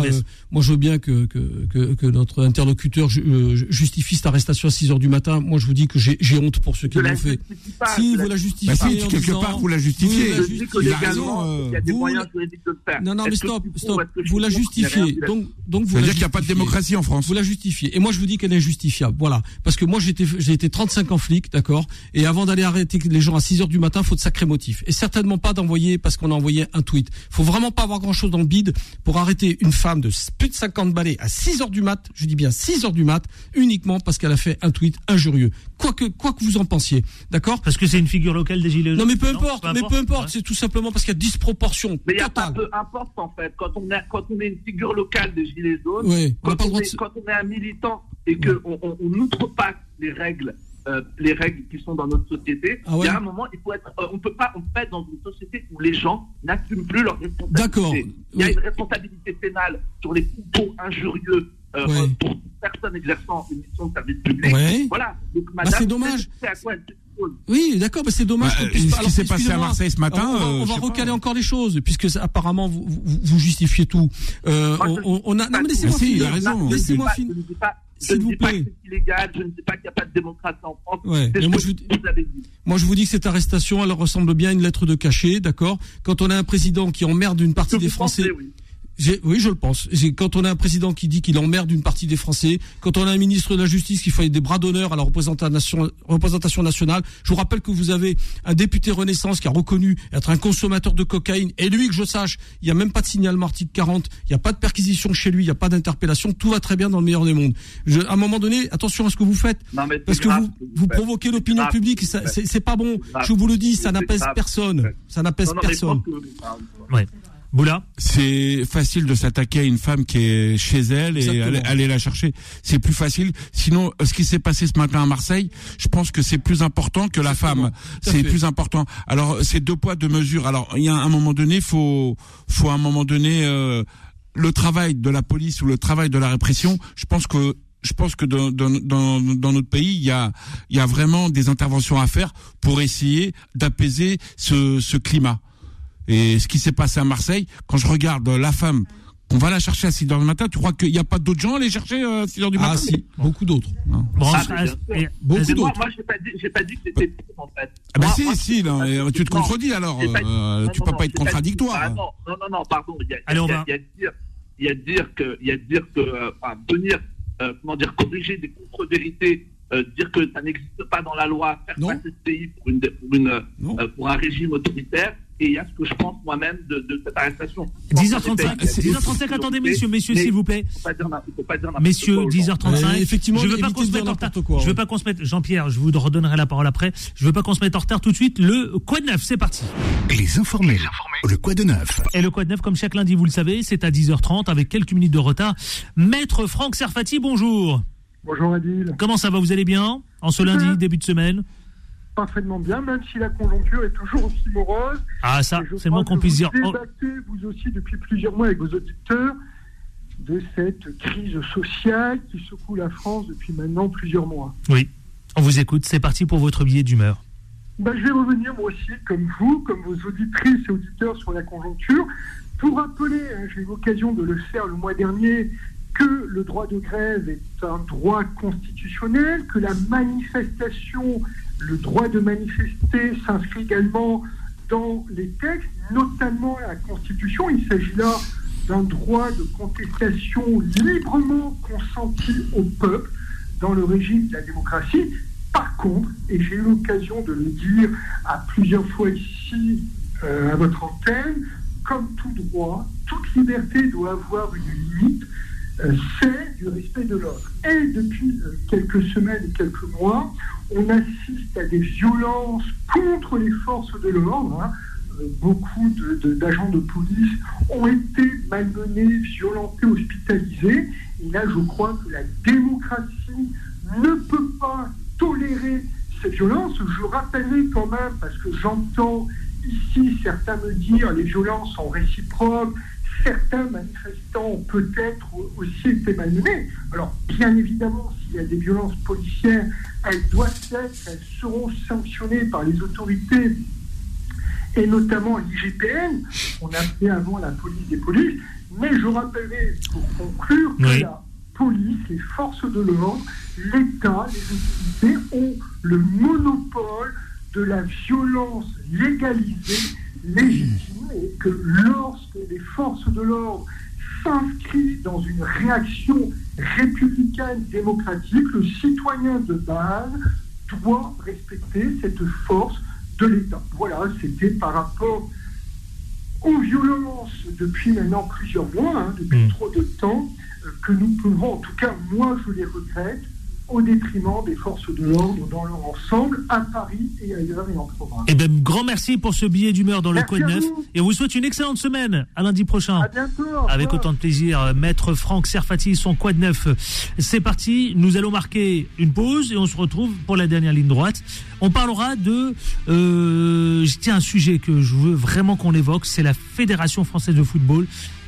euh, moi je veux bien que que, que, que notre interlocuteur euh, justifie cette arrestation à 6 heures du matin. Moi je vous dis que j'ai honte pour ceux qui l'ont fait. pas, Si vous la justifiez, Bah si, en quelque disant- part, vous la justifiez. La. Il a légalement, raison, euh, il y a des vous- moyens juridiques de le faire. Non, non, mais stop, stop. Vous la justifiez. Donc, donc vous Ça veut dire qu'il n'y a pas de démocratie en France. Vous la justifiez. Et moi, je vous dis qu'elle est injustifiable. Voilà. Parce que moi, j'ai été, j'ai été 35 ans flic, d'accord. Et avant d'aller arrêter les gens à 6 heures du matin, faut de sacrés motifs. Et certainement pas d'envoyer parce qu'on a envoyé un tweet. Faut vraiment pas avoir grand chose dans le bide pour arrêter une femme de plus de 50 balais à 6 heures du mat. Je dis bien 6 heures du mat, uniquement parce qu'elle a fait un tweet injurieux. Quoi que, quoi que vous en pensiez. D'accord? Parce que c'est une figure locale des Gilets jaunes. Non, mais peu importe, mais peu importe. Ouais. C'est tout simplement parce qu'il y a disproportion Mais il n'y a pas peu importe en fait. Quand on, est, quand on est une figure locale des Gilets jaunes, Ouais, on quand, on de est, se- quand on est un militant et qu'on on, on outrepasse les règles, euh, les règles qui sont dans notre société, Ah ouais il y a un moment, il faut être, euh, on peut pas, on peut être dans une société où les gens n'assument plus leurs responsabilités. D'accord, Il y a oui. une responsabilité pénale sur les propos injurieux euh, Ouais. euh, pour toute personne exerçant une mission de service public. Ouais. Voilà. Donc, Bah, madame, c'est dommage. C'est à quoi elle. Oui, d'accord, mais c'est dommage. Bah, qu'on puisse ce pas- qui s'est passé à Marseille ce matin, On va, on recaler pas. encore les choses, puisque ça- apparemment vous, vous, vous justifiez tout. Euh, Moi, on, a. Non, mais laissez-moi finir. a raison. Laissez-moi finir. Ne dis pas, je S'il ne vous dis pas plaît. que c'est illégal, je ne dis pas qu'il n'y a pas de démocratie en France. Ouais, ce moi, je vous- vous avez dit. Moi, je vous dis que cette arrestation, elle ressemble bien à une lettre de cachet, d'accord? Quand on a un président qui emmerde une partie des vous Français. pensez, oui. Oui, je le pense. Quand on a un président qui dit qu'il emmerde une partie des Français, quand on a un ministre de la Justice qui fait des bras d'honneur à la représentation, représentation nationale, je vous rappelle que vous avez un député Renaissance qui a reconnu être un consommateur de cocaïne, et lui, que je sache, il n'y a même pas de signalement article 40, il n'y a pas de perquisition chez lui, il n'y a pas d'interpellation, tout va très bien dans le meilleur des mondes. Je, à un moment donné, attention à ce que vous faites, Non, mais c'est parce que grave vous, provoquez l'opinion publique, c'est pas bon. Je vous le dis, ça n'apaise personne. Ça n'apaise personne. Ouais. Boula c'est facile de s'attaquer à une femme qui est chez elle et aller, aller la chercher. C'est plus facile. Sinon, ce qui s'est passé ce matin à Marseille, je pense que c'est plus important que la Exactement. femme. C'est plus important. Alors, c'est deux poids, deux mesures. Alors, il y a un moment donné, faut, faut à un moment donné, euh, le travail de la police ou le travail de la répression. Je pense que je pense que dans, dans, dans, dans notre pays, il y a, il y a vraiment des interventions à faire pour essayer d'apaiser ce, ce climat. Et ce qui s'est passé à Marseille, quand je regarde la femme, qu'on va la chercher à 6 heures du matin, tu crois qu'il n'y a pas d'autres gens à aller chercher euh, à 6 heures du matin Ah si, beaucoup d'autres. Bon, Ah, et- Beaucoup moi, d'autres. moi, j'ai pas dit, j'ai pas dit que c'était en fait. Ah bah Moi- si, moi, si, non, euh, tu te contredis alors. dit- euh, non, tu non, peux non, pas être contradictoire. Ah, non, non, non, pardon. Il y a, Allez, on il y a- va. il y a de dire, il y a de dire que, il y a de dire que, euh, enfin, venir, euh, comment dire, corriger des contre-vérités, euh, dire que ça n'existe pas dans la loi, faire Non. passer ce pays pour une, pour une, euh, pour un régime autoritaire. Et il y a ce que je pense moi-même de, de cette arrestation. 10h35, Je pense qu'en effet, il y a des 10h35, attendez messieurs, messieurs, s'il vous plaît. Il faut pas dire, faut pas dire Messieurs, quoi aux gens. 10h35. Euh, effectivement, je veux pas qu'on se mette en retard. quoi, je veux pas qu'on se mette, Jean-Pierre, je vous redonnerai la parole après. Je veux pas qu'on se mette en retard tout de suite. Le quoi de neuf, c'est parti. Les informés. Le quoi de neuf Et le quoi de neuf, comme chaque lundi, vous le savez, c'est à 10h30 avec quelques minutes de retard. Maître Franck Serfati, bonjour. Bonjour Adil. Comment ça va? Vous allez bien? En ce lundi, début de semaine? Parfaitement bien, même si la conjoncture est toujours aussi morose. Ah, ça, c'est moins qu'on puisse dire. Vous Oh, débattez, vous aussi, depuis plusieurs mois avec vos auditeurs, de cette crise sociale qui secoue la France depuis maintenant plusieurs mois. oui, on vous écoute. C'est parti pour votre billet d'humeur. Ben, je vais revenir moi aussi, comme vous, comme vos auditrices et auditeurs, sur la conjoncture, pour rappeler, hein, j'ai eu l'occasion de le faire le mois dernier, que le droit de grève est un droit constitutionnel, que la manifestation, le droit de manifester s'inscrit également dans les textes, notamment la Constitution. Il s'agit là d'un droit de contestation librement consenti au peuple dans le régime de la démocratie. Par contre, et j'ai eu l'occasion de le dire à plusieurs fois ici euh, à votre antenne, comme tout droit, toute liberté doit avoir une limite, c'est du respect de l'ordre. Et depuis euh, quelques semaines et quelques mois, on assiste à des violences contre les forces de l'ordre. hein. Euh, Beaucoup d'agents de, police ont été malmenés, violentés, hospitalisés. Et là, je crois que la démocratie ne peut pas tolérer cette violence. Je rappellerai quand même, parce que j'entends ici certains me dire les violences sont réciproques, certains manifestants ont peut-être aussi été malmenés. Alors, bien évidemment, s'il y a des violences policières, elles doivent être, elles seront sanctionnées par les autorités et notamment l'IGPN, on appelait avant la police des polices, mais je rappellerai pour conclure que la police, les forces de l'ordre, l'État, les autorités ont le monopole de la violence légalisée, légitime, et que lorsque les forces de l'ordre s'inscrivent dans une réaction républicaine démocratique, le citoyen de base doit respecter cette force de l'État. Voilà, c'était par rapport aux violences depuis maintenant plusieurs mois, hein, depuis hmm. trop de temps, euh, que nous pouvons, en tout cas moi je les regrette, au détriment des forces de l'ordre dans leur ensemble, à Paris et ailleurs et en province. Eh bien, grand merci pour ce billet d'humeur dans le coin neuf. Et on vous souhaite une excellente semaine. À lundi prochain. À bientôt. Avec autant de plaisir. Maître Franck Serfati, son quad neuf. C'est parti. Nous allons marquer une pause et on se retrouve pour la dernière ligne droite. On parlera de. Euh, tiens, un sujet que je veux vraiment qu'on évoque. C'est la Fédération française de football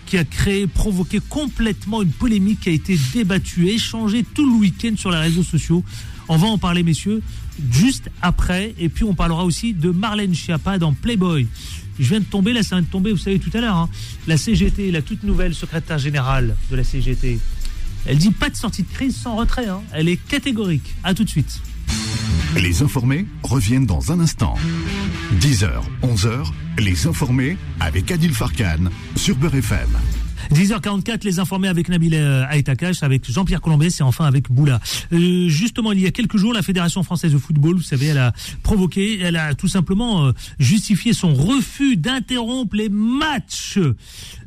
qui a créé, provoqué complètement une polémique qui a été débattue, échangée tout le week-end sur les réseaux sociaux. On va en parler, messieurs, juste après. Et puis on parlera aussi de Marlène Schiappa dans Playboy. Je viens de tomber, là ça vient de tomber, vous savez, tout à l'heure. Hein. La CGT, la toute nouvelle secrétaire générale de la CGT, elle dit pas de sortie de crise sans retrait. Hein. Elle est catégorique. À tout de suite. Les informés reviennent dans un instant. 10h, 11h, les informés avec Adil Farkan sur Beurre FM. 10h44, les informés avec Nabil euh, Aitakash, avec Jean-Pierre Colombès et enfin avec Boula. Euh, justement, il y a quelques jours, la Fédération française de football, vous savez, elle a provoqué, elle a tout simplement euh, justifié son refus d'interrompre les matchs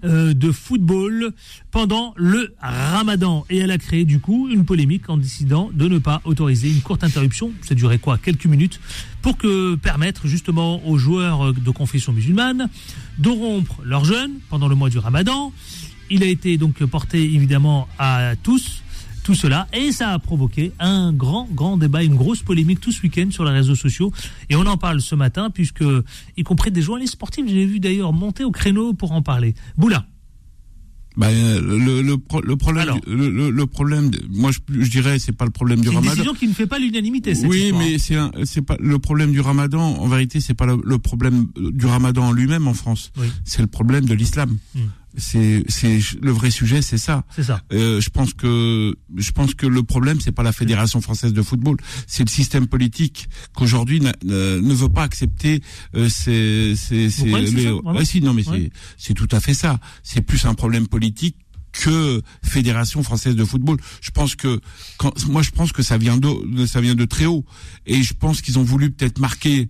de football pendant le ramadan. Et elle a créé du coup une polémique en décidant de ne pas autoriser une courte interruption, ça durait quoi, quelques minutes, pour que permettre justement aux joueurs de confession musulmane de rompre leur jeûne pendant le mois du ramadan il a été donc porté évidemment à tous tout cela et ça a provoqué un grand grand débat, une grosse polémique tout ce week-end sur les réseaux sociaux et on en parle ce matin puisque y compris des journalistes sportifs, j'ai vu d'ailleurs monter au créneau pour en parler. Boula. Bah, le, le, problème, le, problème, moi je, dirais, c'est pas le problème du Ramadan. C'est une décision qui ne fait pas l'unanimité. Oui, mais c'est c'est pas le problème du Ramadan. En vérité, c'est pas le, problème du Ramadan en lui-même en France. C'est le problème de l'islam. Hmm c'est c'est le vrai sujet, c'est ça. C'est ça. Euh, je pense que je pense que le problème c'est pas la fédération française de football, c'est le système politique qu'aujourd'hui ne veut pas accepter euh, ces ces, ces si, non mais c'est c'est tout à fait ça. C'est plus un problème politique que fédération française de football. Je pense que quand, moi je pense que ça vient de ça vient de très haut et je pense qu'ils ont voulu peut-être marquer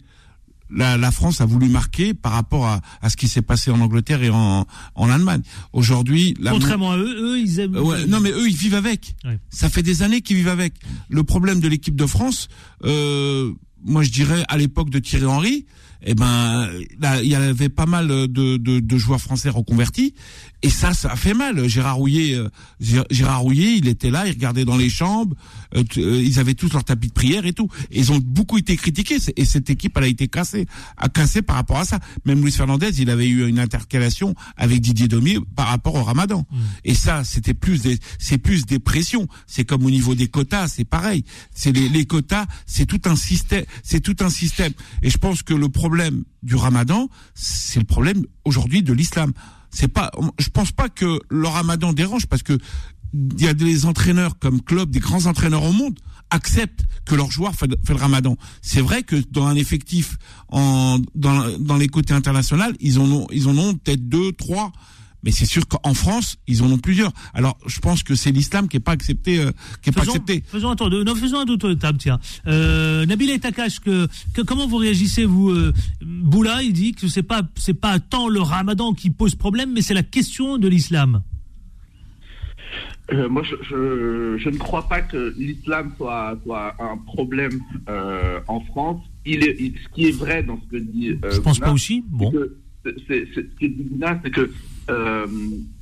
la, la, France a voulu marquer par rapport à, à ce qui s'est passé en Angleterre et en, en Allemagne. Aujourd'hui, contrairement à eux, eux ils aiment. Ouais, non, mais eux ils vivent avec. Ça fait des années qu'ils vivent avec. Le problème de l'équipe de France, euh, moi je dirais à l'époque de Thierry Henry, eh ben il y avait pas mal de, de, de, joueurs français reconvertis. Et ça ça a fait mal. Gérard Rouillet euh, Gérard Rouillet il était là il regardait dans les chambres. Euh, euh, ils avaient tous leur tapis de prière et tout. Et ils ont beaucoup été critiqués. Et cette équipe elle a été cassée a cassé par rapport à ça. Même Luis Fernandez il avait eu une intercalation avec Didier Domier par rapport au Ramadan. Mmh. et ça c'était plus des c'est plus des pressions. C'est comme au niveau des quotas c'est pareil. C'est les, les quotas c'est tout un système c'est tout un système. Et je pense que le problème problème du Ramadan, c'est le problème aujourd'hui de l'islam. C'est pas, je pense pas que le Ramadan dérange parce que il y a des entraîneurs comme Klopp, des grands entraîneurs au monde, acceptent que leurs joueurs fassent le Ramadan. C'est vrai que dans un effectif en dans, dans les côtés internationaux, ils ont ils en ont peut-être deux, trois mais c'est sûr qu'en France, ils en ont plusieurs. Alors, je pense que c'est l'islam qui est pas accepté, euh, qui est pas accepté. Faisons un tour de, non, faisons un tour de table, tiens. Euh, Nabil et Takash, que, que, comment vous réagissez, vous, euh, Boula, il dit que c'est pas, c'est pas tant le ramadan qui pose problème, mais c'est la question de l'islam. Euh, moi, je, je, je, ne crois pas que l'islam soit, soit un problème euh, en France. Il est, ce qui est vrai dans ce que dit. je pense pas aussi. Bon. Ce que dit c'est que euh,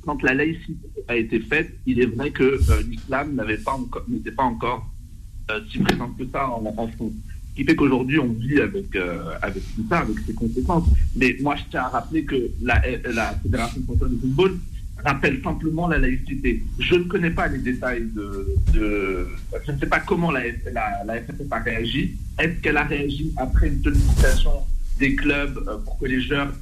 quand la laïcité a été faite, il est vrai que euh, l'islam n'avait pas n'était pas encore euh, si présent que ça en, France. Ce qui fait qu'aujourd'hui, on vit avec, tout ça, avec ses conséquences. Mais moi, je tiens à rappeler que la, Fédération française de football rappelle simplement la laïcité. Je ne connais pas les détails de... je ne sais pas comment la, la, la FFF a réagi. Est-ce qu'elle a réagi après une sollicitation des clubs pour que les joueurs,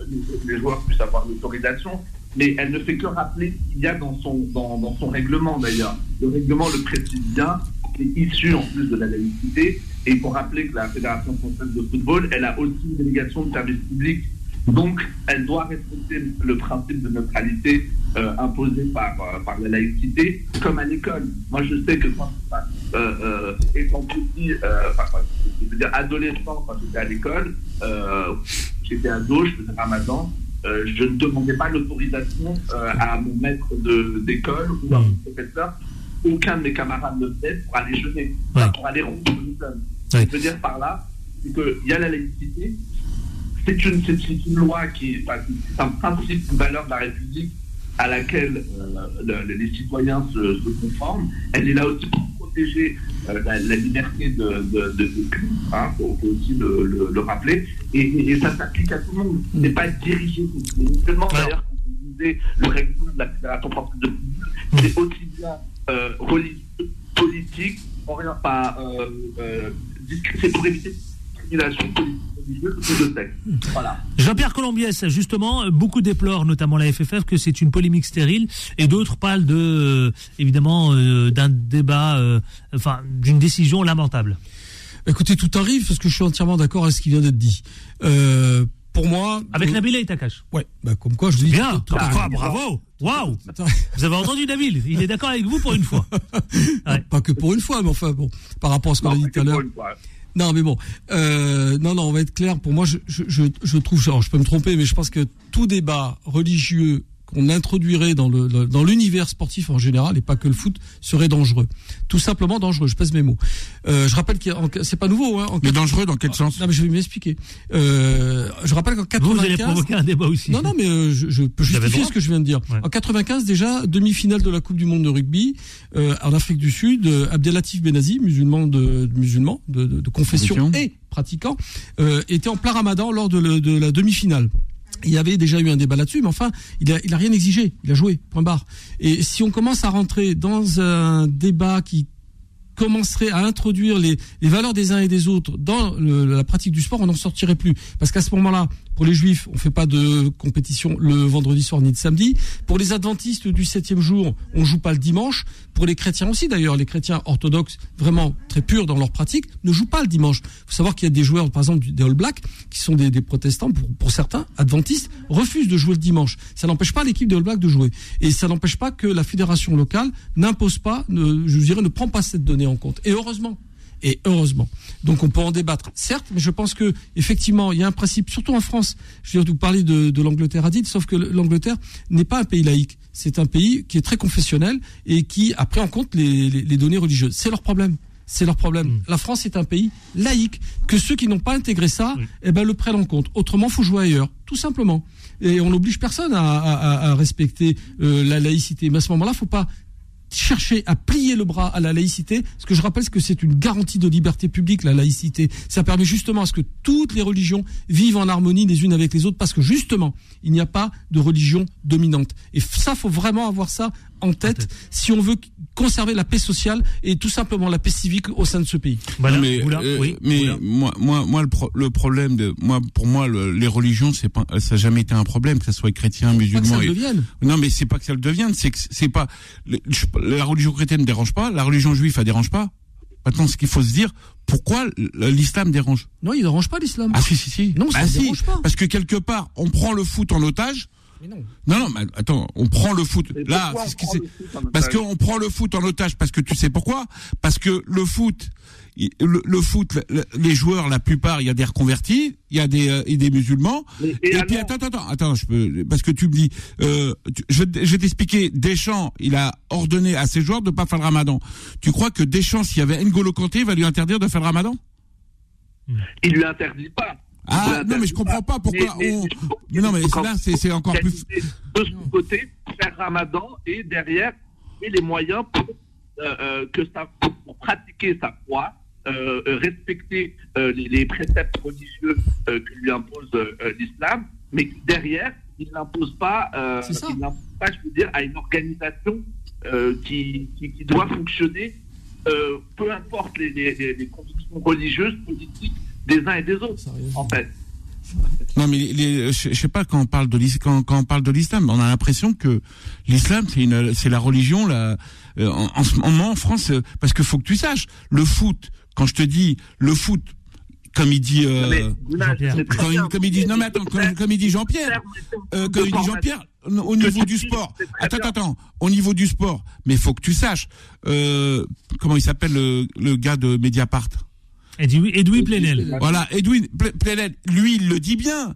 puissent avoir l'autorisation, mais elle ne fait que rappeler ce qu'il y a dans son, dans son règlement d'ailleurs. Le règlement le précise bien, c'est issu en plus de la laïcité, et il faut rappeler que la Fédération française de football, elle a aussi une délégation de service public donc, elle doit respecter le principe de neutralité euh, imposé par, euh, par la laïcité, comme à l'école. Moi, je sais que quand, euh, euh, étant petit, enfin, je veux dire adolescent, quand j'étais à l'école, j'étais ado, je faisais ramadan, je ne demandais pas l'autorisation à mon maître d'école ou à mon professeur. Aucun de mes camarades ne faisait pour aller jeûner, pour aller rompre le que je veux dire par là, c'est qu'il y a la laïcité, c'est une, une, loi qui est un principe, une valeur de la République à laquelle euh, les citoyens se, conforment. Elle est là aussi pour protéger euh, la, liberté de, de, de, hein, faut, aussi le, rappeler. Et, ça s'applique à tout le monde. Ce n'est pas dirigé seulement d'ailleurs quand vous disait le règlement de la Fédération française de c'est aussi bien euh, religieux, politique, pas, c'est pour éviter discrimination politique Jean-Pierre Colombiès, justement, beaucoup déplorent, notamment la FFF, que c'est une polémique stérile, et d'autres parlent de, euh, évidemment, euh, d'un débat, euh, enfin, d'une décision lamentable. Écoutez, tout arrive parce que je suis entièrement d'accord avec ce qui vient d'être dit. pour moi, avec Nabil et Takash. Ouais, bah comme quoi je dis. Bien, ah, bravo, waouh. Vous avez entendu Nabil Il est d'accord avec vous pour une fois. Pas que pour une fois, mais enfin bon, par rapport à ce qu'on a dit tout à l'heure. Non, mais bon, euh, non, non, on va être clair. Pour moi, je, je, je trouve, alors je peux me tromper, mais je pense que tout débat religieux qu'on introduirait dans le, dans l'univers sportif en général et pas que le foot serait dangereux. Tout simplement dangereux. Je pèse mes mots. Euh, je rappelle que c'est pas nouveau. Hein, en mais dangereux dans quel sens? Non, mais je vais m'expliquer. Euh, je rappelle qu'en 95. Vous allez provoquer un débat aussi. Non, non, mais euh, je, je, peux justifier ce que je viens de dire. En 95 déjà, demi-finale de la Coupe du Monde de rugby euh, en Afrique du Sud. Euh, Abdelatif Benazi, musulman de, de musulman de, de, de confession et pratiquant, euh, était en plein Ramadan lors de, de la demi-finale. Il y avait déjà eu un débat là-dessus, mais enfin, il a, il a rien exigé. Il a joué, point barre. Et si on commence à rentrer dans un débat qui commencerait à introduire les, les valeurs des uns et des autres dans la pratique du sport, on n'en sortirait plus. Parce qu'à ce moment-là, pour les juifs, on fait pas de compétition le vendredi soir ni le samedi. Pour les adventistes du septième jour, on joue pas le dimanche. Pour les chrétiens aussi, d'ailleurs, les chrétiens orthodoxes, vraiment très purs dans leur pratique, ne jouent pas le dimanche. Il faut savoir qu'il y a des joueurs, par exemple, des All Blacks, qui sont des, protestants, pour, certains, adventistes, refusent de jouer le dimanche. Ça n'empêche pas l'équipe des All Blacks de jouer. Et ça n'empêche pas que la fédération locale n'impose pas, ne, je dirais, ne prend pas cette donnée en compte. Et heureusement et heureusement. Donc on peut en débattre, certes, mais je pense que effectivement il y a un principe, surtout en France. Je vais vous parler de, de l'Angleterre à dit, sauf que l'Angleterre n'est pas un pays laïque. C'est un pays qui est très confessionnel et qui a pris en compte les, les, les données religieuses. C'est leur problème. C'est leur problème. Mm. La France est un pays laïque. Que ceux qui n'ont pas intégré ça, eh ben, le prennent en compte. Autrement, faut jouer ailleurs, tout simplement. Et on n'oblige personne à, à, à respecter euh, la laïcité. Mais à ce moment-là, faut pas chercher à plier le bras à la laïcité, ce que je rappelle que c'est une garantie de liberté publique, la laïcité. Ça permet justement à ce que toutes les religions vivent en harmonie les unes avec les autres, parce que justement, il n'y a pas de religion dominante. Et ça, faut vraiment avoir ça en tête si on veut conserver la paix sociale et tout simplement la paix civique au sein de ce pays. mais, euh, mais moi, moi, moi, le, problème de moi, pour moi, les religions, c'est pas, ça n'a jamais été un problème, que ce soit chrétien, musulman. et... Non, mais c'est pas que ça le devienne, c'est que c'est pas la religion chrétienne ne dérange pas, la religion juive, elle dérange pas. Maintenant, ce qu'il faut se dire, pourquoi l'islam dérange? Non, il dérange pas l'islam. Ah si si si. Non, ça ah, dérange pas. Parce que quelque part, on prend le foot en otage non. non. mais attends, on prend le foot. Là, c'est ce qui c'est. Parce qu'on prend le foot en otage, parce que tu sais pourquoi? Parce que le foot, le, foot, les joueurs, la plupart, il y a des reconvertis, il y a des, euh, et des musulmans. et, puis attends, attends, attends, je peux, parce que tu me dis, euh, je, je vais t'expliquer. Deschamps, il a ordonné à ses joueurs de pas faire le Ramadan. Tu crois que Deschamps, s'il y avait N'Golo Kanté, il va lui interdire de faire le Ramadan? Il lui interdit pas. Ah non mais je comprends pas pourquoi on. non mais là c'est encore plus. De son côté, faire Ramadan et derrière et les moyens pour euh, euh, que ça pour pratiquer sa foi, euh, respecter les, préceptes religieux que lui impose l'islam, mais derrière il n'impose pas, il pas, je veux dire, à une organisation qui, qui, doit fonctionner, peu importe les, les, les convictions religieuses, politiques des uns et des autres, en fait. Non, mais les, je, je sais pas quand on parle de l'is- quand, quand on parle de l'islam, on a l'impression que l'islam c'est une c'est la religion la euh, en, en ce moment en France euh, parce que faut que tu saches le foot. Quand je te dis le foot, comme il dit euh, quand il, comme il dit non mais attends comme, comme il dit Jean-Pierre euh, comme il dit Jean-Pierre, au niveau du sport. Attends, attends, attends. Au niveau du sport, mais faut que tu saches. Euh, comment il s'appelle le, le gars de Mediapart? Edoui, Edoui Plenel. Voilà, Edwin Ple- Plenel, lui, il le dit bien.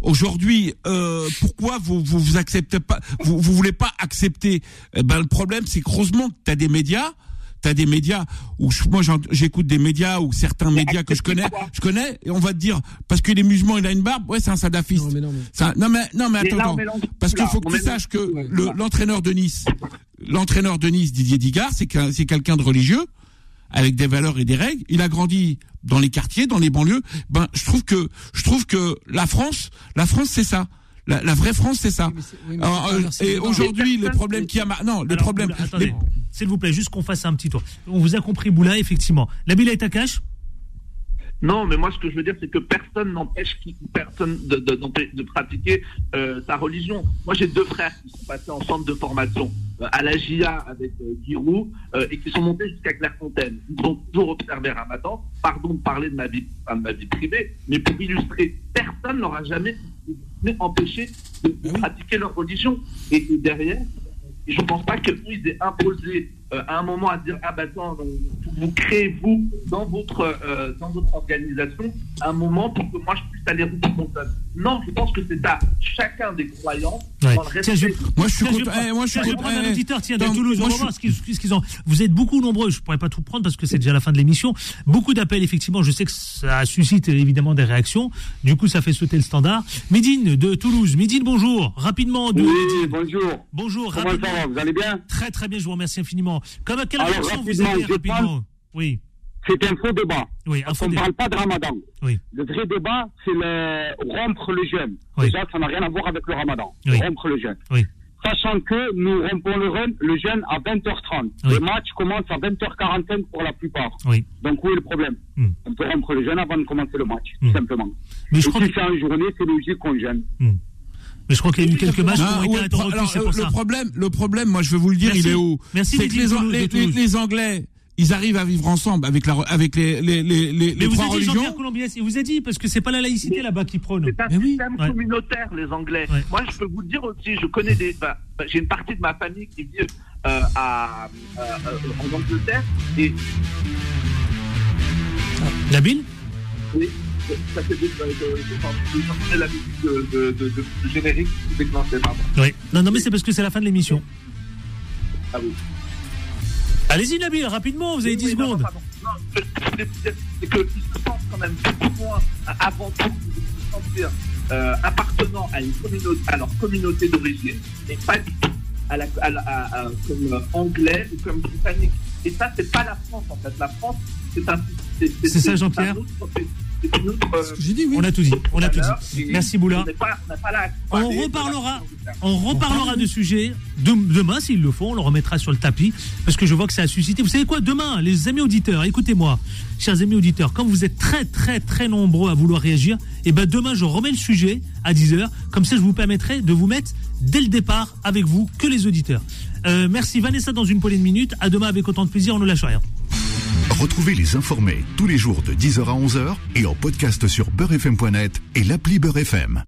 Aujourd'hui, euh, pourquoi vous, vous vous acceptez pas, vous, vous voulez pas accepter? Eh Ben le problème, c'est que heureusement que t'as des médias, t'as des médias où je- moi j'écoute des médias ou certains médias que je connais, je connais, et on va te dire parce que les musulmans il a une barbe, ouais c'est un salafiste. Non, mais non, mais- Ça- non mais non mais Mais attends, là, parce qu'il faut que tu saches que le- l'entraîneur de Nice, l'entraîneur de Nice Didier Digard, c'est quelqu'un de religieux avec des valeurs et des règles. Il a grandi dans les quartiers, dans les banlieues. Ben, je trouve que je trouve que la France, la France, c'est ça. La, la vraie France, c'est ça. Oui, oui, Alors, euh, et aujourd'hui, les problèmes qu'il y a, ma- non, les Alors, problèmes. Boula, attendez, les- s'il vous plaît, juste qu'on fasse un petit tour. On vous a compris, Boula, effectivement. La Bila est à cash Non, mais moi, ce que je veux dire, c'est que personne n'empêche qui, personne de, de, d'empê- de pratiquer euh, sa religion. Moi, j'ai deux frères qui sont passés en centre de formation à la GIA avec euh, Giroud euh, et qui sont montés jusqu'à Clairefontaine. Ils ont toujours observé Ramadan. Pardon de parler de ma vie, de ma vie privée, mais pour illustrer, personne n'aura jamais empêché de, de pratiquer leur religion. Et, et derrière, je ne pense pas qu'eux, ils aient imposé euh, à un moment à dire Ah, bah attends, euh, vous créez, vous, dans votre, euh, dans votre organisation, un moment pour que moi je club. Non, je pense que c'est à chacun des croyants, Ouais. Tiens, je- Moi, je suis content. eh, moi, je suis tiens, je vais content. prendre un eh, auditeur tiens, de Toulouse. moi, On je va voir ce suis- qu'ils ce qu'ils ont. Vous êtes beaucoup nombreux. Je pourrais pas tout prendre parce que c'est déjà la fin de l'émission. Beaucoup d'appels, effectivement. Je sais que ça suscite évidemment des réactions. Du coup, ça fait sauter le standard. Médine de Toulouse. Médine, bonjour. Rapidement. De Oui, Médine. bonjour. Bonjour. Comment ça rapidement. va Vous allez bien Très très bien. Je vous remercie infiniment. Comme à quelle Alors, réaction vous rapidement, avez je rapidement? Oui. C'est un faux débat. Oui. Qu'on ne parle pas de ramadan. Oui. Le vrai débat, c'est le rompre le jeûne. Oui. Déjà, ça n'a rien à voir avec le ramadan. Oui. Rompre le jeûne. Oui. Sachant que nous rompons le, run- le jeûne à 20h30. Oui. Le match commence à 20h45 pour la plupart. Oui. Donc où est le problème Hmm. On peut rompre le jeûne avant de commencer le match, Hmm. tout simplement. Mais Et je crois si que, c'est en journée, c'est logique qu'on jeûne. mais je crois qu'il y a eu quelques matchs qui Ah, ont été pro- interrompus. euh, pour le ça. problème, le problème, moi, je vais vous le dire, Merci. il est où? Merci, C'est que les Anglais, ils arrivent à vivre ensemble avec la, avec les, les, les, les, Mais les vous trois avez dit Jean-Pierre religions. Colombiès, il vous a dit parce que c'est pas la laïcité là-bas qui prône. C'est un Mais oui. système Ouais. communautaire, les Anglais. Ouais. Moi, je peux vous le dire aussi, je connais des. bah, bah, J'ai une partie de ma famille qui vit euh, à, euh, euh, en Angleterre et Nabil Oui, ça fait des. euh, de- la musique de, de, de, de, de générique qui déclenchait, pardon. Oui. Non, non, mais c'est parce que c'est la fin de l'émission. Ah oui. Allez-y, Nabil, rapidement, vous avez 10 Oui, non, secondes. Non, voulais dire, c'est qu'ils se sentent quand même beaucoup moins, euh, avant tout, de se sentir euh, appartenant à, une communauté, à leur communauté d'origine, et pas du tout à la, à la- à- à- comme euh, anglais ou comme britannique. Et ça, c'est pas la France, en fait. La France, c'est un. C'est ça, Jean-Pierre euh, J'ai dit oui. On a tout dit. On a tout dit. Merci, Boula. On reparlera, on reparlera de sujet de- demain s'il le faut, on le remettra sur le tapis parce que je vois que ça a suscité. Vous savez quoi? Demain, les amis auditeurs, écoutez-moi, chers amis auditeurs, quand vous êtes très très très nombreux à vouloir réagir, et ben demain je remets le sujet à 10h, comme ça je vous permettrai de vous mettre dès le départ avec vous que les auditeurs. Euh, merci Vanessa dans une poignée de minutes. À demain avec autant de plaisir, on ne lâche rien. Retrouvez les informés tous les jours de 10h à 11h et en podcast sur beurrefm.net et l'appli Beurrefm.